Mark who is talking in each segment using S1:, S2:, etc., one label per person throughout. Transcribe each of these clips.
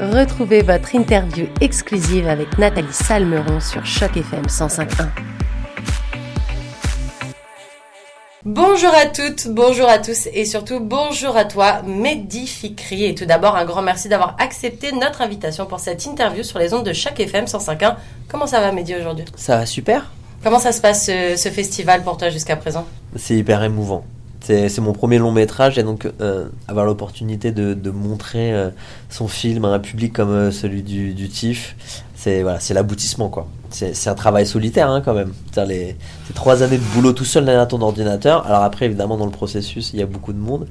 S1: Retrouvez votre interview exclusive avec Nathalie Salmeron sur Choc FM 105.1. Bonjour à toutes, bonjour à tous et surtout bonjour à toi, Mehdi Fikri. Et tout d'abord, un grand merci d'avoir accepté notre invitation pour cette interview sur les ondes de Choc FM 105.1. Comment ça va, Mehdi, aujourd'hui?
S2: Ça va super.
S1: Comment ça se passe ce, festival pour toi jusqu'à présent?
S2: C'est hyper émouvant. C'est mon premier long métrage et donc euh, avoir l'opportunité de, montrer euh, son film à un public comme euh, celui du, du TIFF, c'est voilà, l'aboutissement. C'est un travail solitaire hein, quand même. Les, trois années de boulot tout seul derrière ton ordinateur. Alors après évidemment dans le processus il y a beaucoup de monde,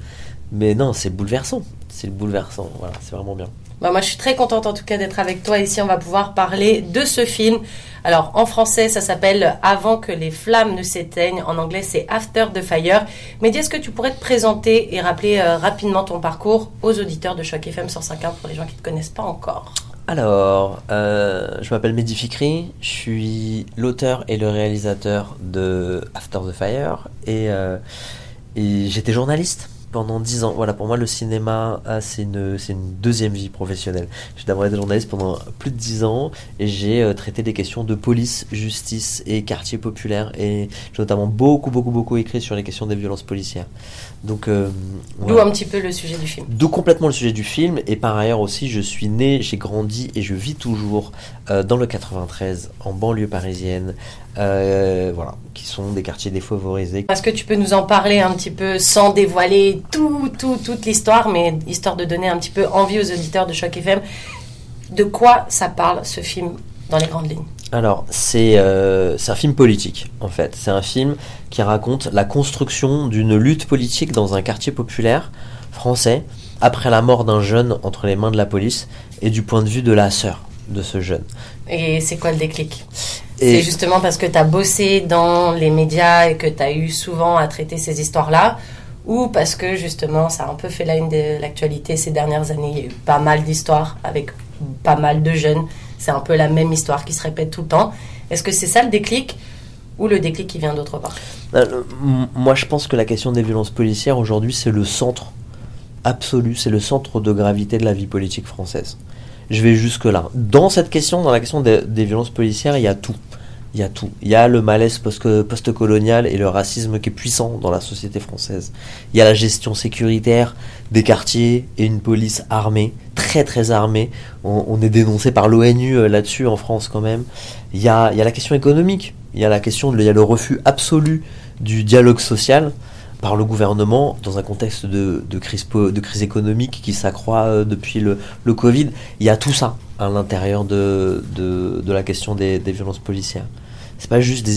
S2: mais non c'est bouleversant. C'est bouleversant. Voilà, c'est vraiment bien.
S1: Bah, moi, je suis très contente en tout cas d'être avec toi ici. On va pouvoir parler de ce film. Alors, en français, ça s'appelle Avant que les flammes ne s'éteignent. En anglais, c'est After the Fire. Mais est-ce que tu pourrais te présenter et rappeler euh, rapidement ton parcours aux auditeurs de Choc FM 105.1 pour les gens qui ne te connaissent pas encore?
S2: Alors, euh, je m'appelle Mehdi Fikri, je suis l'auteur et le réalisateur de After the Fire et, euh, et j'étais journaliste pendant 10 ans. Voilà, pour moi, le cinéma, ah, c'est une, une deuxième vie professionnelle. J'ai d'abord été journaliste pendant plus de 10 ans et j'ai euh, traité des questions de police, justice et quartier populaire. Et j'ai notamment beaucoup, beaucoup, beaucoup écrit sur les questions des violences policières.
S1: Donc, euh, D'où un petit peu le sujet du film.
S2: D'où complètement le sujet du film. Et par ailleurs aussi, je suis né, j'ai grandi et je vis toujours euh, dans le 93, en banlieue parisienne, euh, voilà, qui sont des quartiers défavorisés.
S1: Est-ce que tu peux nous en parler un petit peu sans dévoiler tout, tout, toute l'histoire, mais histoire de donner un petit peu envie aux auditeurs de Choc FM De quoi ça parle ce film dans les grandes lignes?
S2: Alors, euh, c'est un film politique, en fait. C'est un film qui raconte la construction d'une lutte politique dans un quartier populaire français après la mort d'un jeune entre les mains de la police et du point de vue de la sœur de ce jeune.
S1: Et c'est quoi le déclic? C'est justement parce que tu as bossé dans les médias et que tu as eu souvent à traiter ces histoires-là ou parce que justement ça a un peu fait la une de l'actualité ces dernières années. Il y a eu pas mal d'histoires avec pas mal de jeunes. C'est un peu la même histoire qui se répète tout le temps. Est-ce que c'est ça le déclic ou le déclic qui vient d'autre part?
S2: Euh, Moi je pense que la question des violences policières aujourd'hui c'est le centre absolu, c'est le centre de gravité de la vie politique française. Je vais jusque-là. Dans cette question, dans la question des, violences policières, il y a tout. Il y a tout. Il y a le malaise post-colonial et le racisme qui est puissant dans la société française. Il y a la gestion sécuritaire des quartiers et une police armée, très très armée. On, est dénoncé par l'ONU euh, là-dessus en France quand même. Il y, a, il y a la question économique. Il y a la question, il y a le refus absolu du dialogue social par le gouvernement dans un contexte de, de, crise, économique qui s'accroît euh, depuis le, le, Covid. Il y a tout ça à l'intérieur de, de, la question des, des violences policières. C'est pas juste des,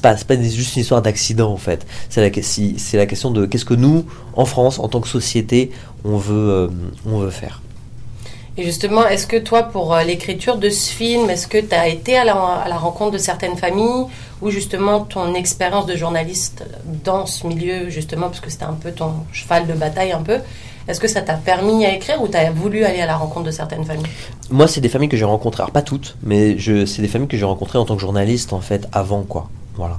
S2: pas, pas juste une histoire d'accident en fait. C'est la, c'est la question de qu'est-ce que nous, en France, en tant que société, on veut, euh, on veut faire.
S1: Et justement, est-ce que toi, pour euh, l'écriture de ce film, est-ce que tu as été à la, à la, rencontre de certaines familles ou justement ton expérience de journaliste dans ce milieu, justement, parce que c'était un peu ton cheval de bataille un peu, est-ce que ça t'a permis à écrire ou tu as voulu aller à la rencontre de certaines familles?
S2: Moi, c'est des familles que j'ai rencontrées, alors pas toutes, mais c'est des familles que j'ai rencontrées en tant que journaliste, en fait, avant, quoi. Voilà.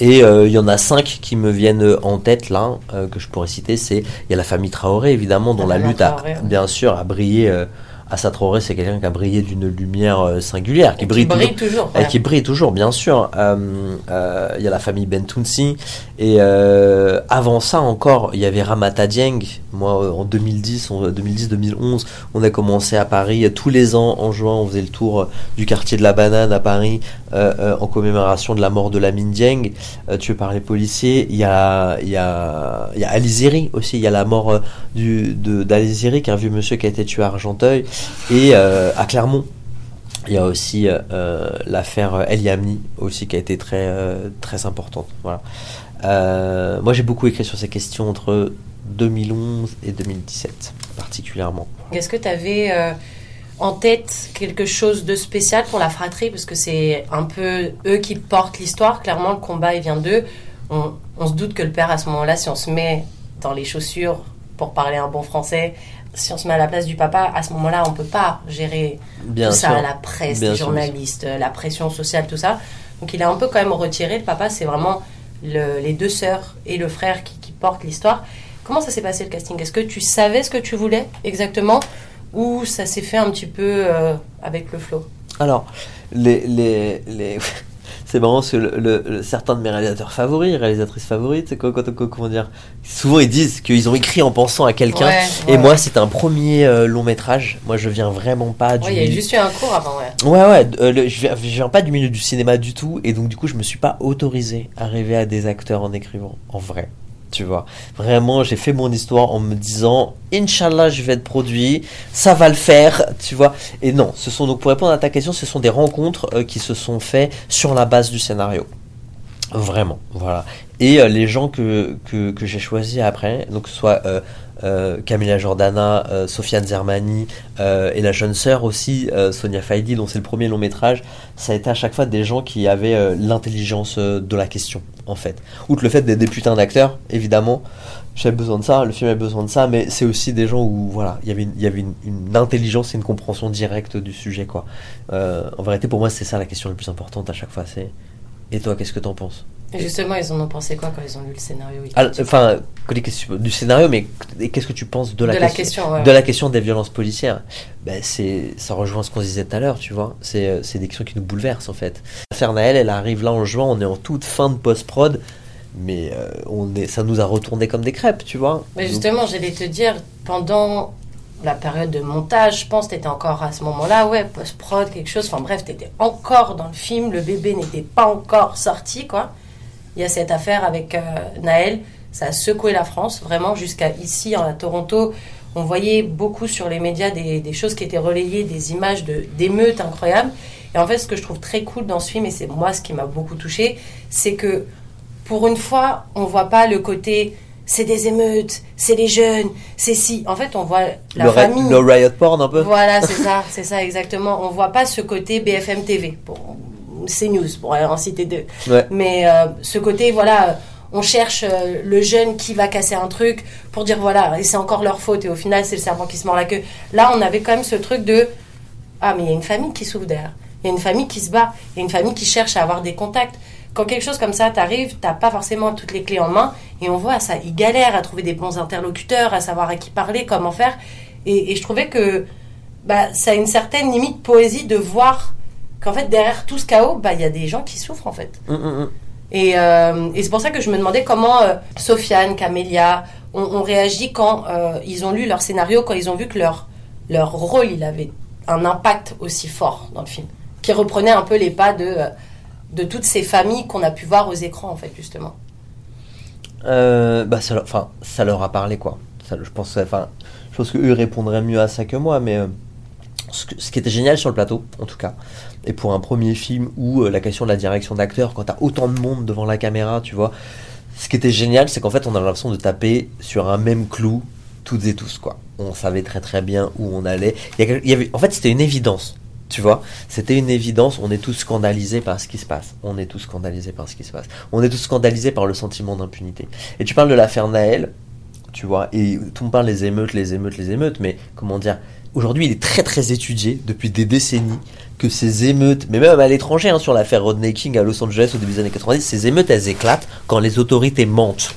S2: Et euh, il y en a cinq qui me viennent en tête là, euh, que je pourrais citer. C'est il y a la famille Traoré évidemment, dont la, lutte a bien sûr a brillé euh, Assa Traoré, c'est quelqu'un qui a brillé d'une lumière euh, singulière, qui, brille, toujours, et qui brille toujours, bien sûr. Il y a la famille Bentounsi, et avant ça encore, il y avait Ramata Dieng. Moi, en 2010, 2010-2011, on a commencé à Paris tous les ans en juin, on faisait le tour du quartier de la Banane à Paris en commémoration de la mort de la Dieng, tué par les policiers. Il y a, il y a, il y a aussi. Il y a la mort du d'Alizeri, qui est un vieux monsieur qui a été tué à Argenteuil. Et euh, à Clermont, il y a aussi euh, euh, l'affaire El Yamni aussi qui a été très très importante. Voilà. moi, j'ai beaucoup écrit sur ces questions entre 2011 et 2017 particulièrement.
S1: Est-ce que tu avais en tête quelque chose de spécial pour la fratrie? Parce que c'est un peu eux qui portent l'histoire. Clairement, le combat il vient d'eux. On, on, se doute que le père à ce moment-là, si on se met dans les chaussures pour parler un bon français, si on se met à la place du papa, à ce moment-là, on peut pas gérer tout ça, la presse, les journalistes, la pression sociale, tout ça. Donc il est un peu quand même retiré. Le papa, c'est vraiment les deux sœurs et le frère qui, portent l'histoire. Comment ça s'est passé le casting? Est-ce que tu savais ce que tu voulais exactement? Ou ça s'est fait un petit peu euh, avec le flow?
S2: Alors, les, les, les... c'est marrant parce que le, le- certains de mes réalisateurs favoris, réalisatrices favorites, quoi, quoi, quoi, comment dire, souvent ils disent qu'ils ont écrit en pensant à quelqu'un.
S1: Ouais,
S2: Et
S1: ouais,
S2: moi,
S1: ouais.
S2: c'est un premier euh, long métrage. Moi, je viens vraiment pas du.
S1: Il y a juste eu un cours avant, ouais.
S2: Ouais, ouais, euh, le- je, viens, je viens pas du milieu du cinéma du tout, et donc du coup, je me suis pas autorisé à rêver à des acteurs en écrivant, en vrai. Tu vois, vraiment, j'ai fait mon histoire en me disant, Inch'Allah, je vais être produit, ça va le faire, tu vois. Et non, ce sont donc, pour répondre à ta question, ce sont des rencontres euh, qui se sont faites sur la base du scénario. Vraiment, voilà. Et euh, les gens que, que, que j'ai choisis après, donc que ce soit euh, Camilla Jordana, euh, Sofiane Zermani euh, et la jeune sœur aussi, euh, Sonia Faidi, dont c'est le premier long métrage, ça a été à chaque fois des gens qui avaient l'intelligence de la question, en fait. Outre le fait d'être des putains d'acteurs, évidemment, j'avais besoin de ça, le film avait besoin de ça, mais c'est aussi des gens où, voilà, il y avait une, une, intelligence et une compréhension directe du sujet, quoi. En vérité, pour moi, c'est ça la question la plus importante à chaque fois, c'est... Et toi, qu'est-ce que t'en penses?
S1: Justement, ils en ont pensé quoi quand ils ont lu le scénario
S2: Enfin, du scénario, mais qu'est-ce que tu penses de la,
S1: De la
S2: question,
S1: ouais.
S2: de la question des violences policières? Ben, c'est, Ça rejoint ce qu'on disait tout à l'heure, tu vois. C'est, euh, c'est des questions qui nous bouleversent, en fait. L'affaire Naël, elle arrive là en juin, on est en toute fin de post-prod, mais euh, on est, ça nous a retourné comme des crêpes, tu vois.
S1: Mais justement, j'allais te dire, pendant la période de montage, je pense que tu étais encore à ce moment-là, ouais, post-prod, quelque chose, enfin bref, tu étais encore dans le film, le bébé n'était pas encore sorti, quoi. Il y a cette affaire avec euh, Naël, ça a secoué la France, vraiment, jusqu'à ici, à Toronto. On voyait beaucoup sur les médias des, des choses qui étaient relayées, des images de, d'émeutes incroyables. Et en fait, ce que je trouve très cool dans ce film, et c'est moi ce qui m'a beaucoup touché, c'est que pour une fois, on voit pas le côté c'est des émeutes, c'est les jeunes, c'est si. En fait, on voit la
S2: le,
S1: famille.
S2: le riot porn, un peu
S1: Voilà, c'est ça, c'est ça exactement. On voit pas ce côté BFM TV, pour CNews, pour en citer deux.
S2: Ouais.
S1: Mais euh, ce côté, voilà, euh, on cherche euh, le jeune qui va casser un truc pour dire voilà, et c'est encore leur faute, et au final, c'est le serpent qui se mord la queue. Là, on avait quand même ce truc de ah, mais il y a une famille qui souffre derrière. Il y a une famille qui se bat. Il y a une famille qui cherche à avoir des contacts. Quand quelque chose comme ça t'arrive, t'as pas forcément toutes les clés en main. Et on voit ça, ils galèrent à trouver des bons interlocuteurs, à savoir à qui parler, comment faire. Et, et je trouvais que bah, ça a une certaine limite poésie de voir qu'en fait, derrière tout ce chaos, bah, il y a des gens qui souffrent en fait.
S2: Hum, hum, hum.
S1: Et, euh, et c'est pour ça que je me demandais comment euh, Sofiane, Camélia ont, réagi quand euh, ils ont lu leur scénario, quand ils ont vu que leur, leur rôle, il avait un impact aussi fort dans le film, qui reprenait un peu les pas de, de toutes ces familles qu'on a pu voir aux écrans, en fait, justement.
S2: Bah, ça, leur- ça leur a parlé quoi. Ça, je pense, enfin, je pense qu'eux répondraient mieux à ça que moi, mais ce, que- ce qui était génial sur le plateau, en tout cas, et pour un premier film où euh, la question de la direction d'acteur, quand t'as autant de monde devant la caméra, tu vois, ce qui était génial, c'est qu'en fait, on a l'impression de taper sur un même clou toutes et tous quoi. On savait très très bien où on allait. En fait, c'était une évidence. Tu vois, c'était une évidence. On est tous scandalisés par ce qui se passe. On est tous scandalisés par ce qui se passe. On est tous scandalisés par le sentiment d'impunité. Et tu parles de l'affaire Naël, tu vois, et tout le monde parle des émeutes, les émeutes, les émeutes, mais comment dire Aujourd'hui, il est très très étudié depuis des décennies que ces émeutes, mais même à l'étranger, hein, sur l'affaire Rodney King à Los Angeles au début des années 90, ces émeutes elles éclatent quand les autorités mentent.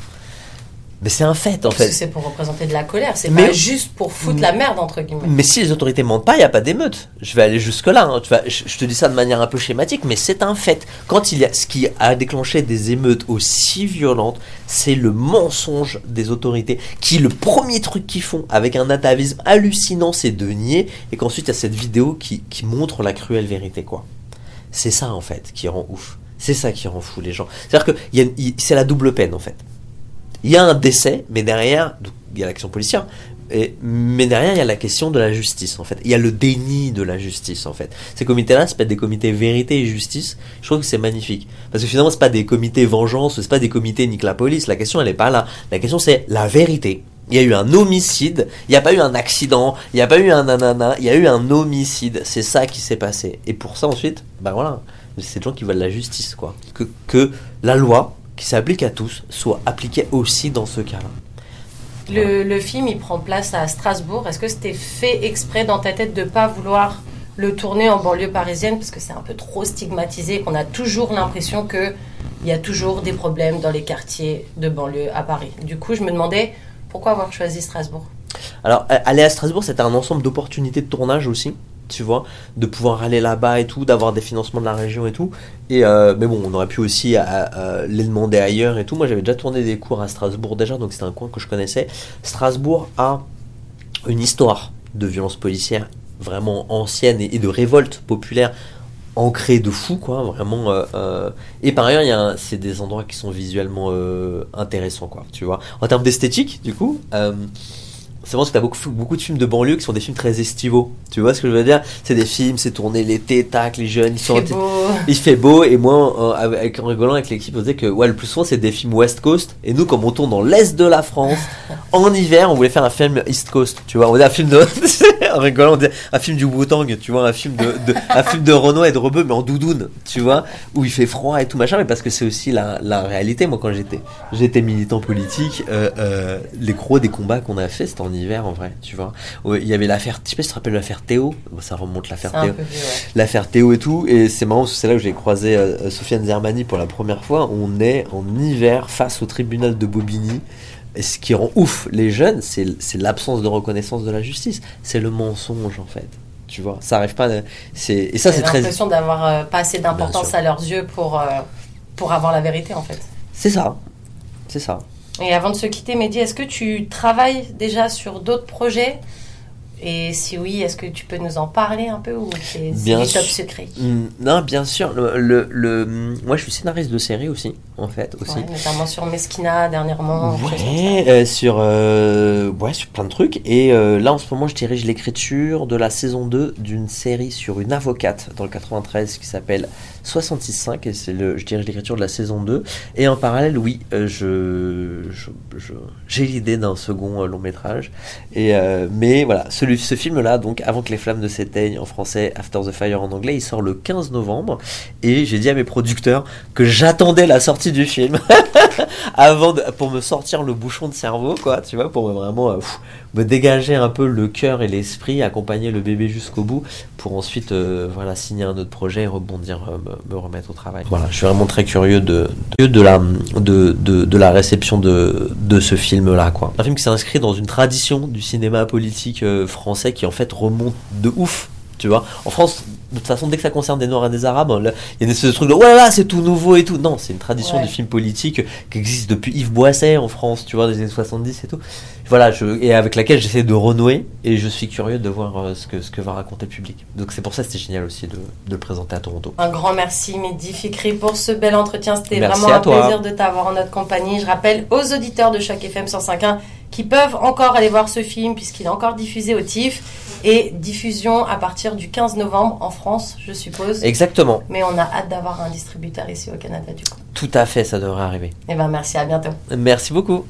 S2: Mais c'est un fait en
S1: Parce que
S2: fait.
S1: c'est pour représenter de la colère, c'est
S2: Mais-
S1: pas juste pour foutre la merde, entre guillemets.
S2: Mais si les autorités mentent pas, il n'y a pas d'émeute. Je vais aller jusque-là. hein. Tu je, je te dis ça de manière un peu schématique, mais c'est un fait. Quand il y a ce qui a déclenché des émeutes aussi violentes, c'est le mensonge des autorités. Qui le premier truc qu'ils font avec un atavisme hallucinant, c'est de nier, et qu'ensuite il y a cette vidéo qui, qui montre la cruelle vérité, quoi. C'est ça en fait qui rend ouf. C'est ça qui rend fou les gens. C'est-à-dire que y a c'est la double peine en fait. Il y a un décès, mais derrière, il y a l'action policière, mais derrière, il y a la question de la justice, en fait. Il y a le déni de la justice, en fait. Ces comités-là, c'est pas des comités vérité et justice. Je trouve que c'est magnifique. Parce que finalement, c'est pas des comités vengeance, c'est pas des comités nique la police. La question, elle est pas là. La question, c'est la vérité. Il y a eu un homicide, il n'y a pas eu un accident, il n'y a pas eu un nanana, il y a eu un homicide. C'est ça qui s'est passé. Et pour ça, ensuite, ben voilà, c'est des gens qui veulent la justice, quoi. Que, que la loi, qui s'applique à tous, soit appliquée aussi dans ce cas-là.
S1: Le, le film, il prend place à Strasbourg. Est-ce que c'était fait exprès dans ta tête de pas vouloir le tourner en banlieue parisienne parce que c'est un peu trop stigmatisé, qu'on a toujours l'impression que il y a toujours des problèmes dans les quartiers de banlieue à Paris? Du coup, je me demandais pourquoi avoir choisi Strasbourg.
S2: Alors, aller à Strasbourg, c'était un ensemble d'opportunités de tournage aussi, tu vois, de pouvoir aller là-bas et tout, d'avoir des financements de la région et tout. Et euh, mais bon, on aurait pu aussi euh, euh, les demander ailleurs et tout. Moi, j'avais déjà tourné des cours à Strasbourg déjà, donc c'était un coin que je connaissais. Strasbourg a une histoire de violence policière vraiment ancienne et, de révolte populaire ancrée de fou quoi vraiment et par ailleurs c'est des endroits qui sont visuellement intéressants quoi tu vois en termes d'esthétique du coup c'est vrai que t'as beaucoup, beaucoup de films de banlieue qui sont des films très estivaux. Tu vois ce que je veux dire? C'est des films, c'est tourné l'été, tac, les jeunes, ils sont
S1: C'est beau.
S2: il fait beau et moi euh, avec, en rigolant avec l'équipe on disait que ouais le plus souvent c'est des films West Coast et nous comme on tourne dans l'est de la France en hiver on voulait faire un film East Coast tu vois on disait un film de en rigolant un film du Wu-Tang tu vois un film de, de- un film de Renoir et de Rebeu mais en doudoune tu vois où il fait froid et tout machin mais parce que c'est aussi la, la réalité moi quand j'étais j'étais militant politique euh, euh, les gros des combats qu'on a fait c'était en hiver en vrai tu vois il y avait l'affaire je sais pas si tu te rappelles l'affaire Théo Bon, ça remonte l'affaire Théo
S1: ouais.
S2: l'affaire Théo et tout. Et c'est marrant, c'est là que j'ai croisé euh, Sofiane Zermani pour la première fois. On est en hiver face au tribunal de Bobigny. Et ce qui rend ouf les jeunes, c'est l'absence de reconnaissance de la justice. C'est le mensonge, en fait. Tu vois, ça arrive pas. de- Et ça, c'est très.
S1: l'impression d'avoir euh, pas assez d'importance à leurs yeux pour, euh, pour avoir la vérité en fait.
S2: C'est ça. C'est ça.
S1: Et avant de se quitter, Mehdi, est-ce que tu travailles déjà sur d'autres projets? Et si oui, est-ce que tu peux nous en parler un peu ou c'est du top secret?
S2: Mm, Non, bien sûr. Le, le, le- moi, je suis scénariste de série aussi, en fait. aussi.
S1: Ouais, Notamment sur Meskina dernièrement.
S2: Ouais, euh, sur, euh, ouais, sur plein de trucs. Et euh, là, en ce moment, je dirige l'écriture de la saison 2 d'une série sur une avocate dans le 93 qui s'appelle 66.5. Et c'est le, je dirige l'écriture de la saison 2. Et en parallèle, oui, euh, je, j'ai l'idée d'un second euh, long métrage. Et, euh, mais voilà, celui, ce film-là, donc, avant que les flammes ne s'éteignent en français, After the Fire en anglais, il sort le 15 novembre. Et j'ai dit à mes producteurs que j'attendais la sortie du film avant pour me sortir le bouchon de cerveau, quoi, tu vois, pour me vraiment me dégager un peu le cœur et l'esprit, accompagner le bébé jusqu'au bout, pour ensuite, voilà, signer un autre projet et rebondir, me, me remettre au travail. Voilà, je suis vraiment très curieux de, de, de la, de, de, de la réception de, de ce film-là, quoi. Un film qui s'inscrit dans une tradition du cinéma politique euh, français qui en fait remonte de ouf. Tu vois, en France, de toute façon, dès que ça concerne des Noirs et des Arabes, là, il y a une espèce de truc de ouais, là, c'est tout nouveau et tout. Non, c'est une tradition
S1: Ouais.
S2: du film politique qui existe depuis Yves Boisset en France, tu vois, des années 70 et tout. Voilà, je, et avec laquelle j'essaie de renouer et je suis curieux de voir euh, ce, que, ce que va raconter le public. Donc c'est pour ça que c'était génial aussi de, de le présenter à Toronto.
S1: Un grand merci Mehdi Fikri pour ce bel entretien. C'était vraiment un
S2: toi.
S1: plaisir de t'avoir en notre compagnie. Je rappelle aux auditeurs de chaque FM 105.1 qui peuvent encore aller voir ce film puisqu'il est encore diffusé au TIFF et diffusion à partir du 15 novembre en France, je suppose.
S2: Exactement,
S1: Mais on a hâte d'avoir un distributeur ici au Canada du coup.
S2: tout à fait, ça devrait arriver.
S1: Et ben merci, à bientôt.
S2: Merci beaucoup.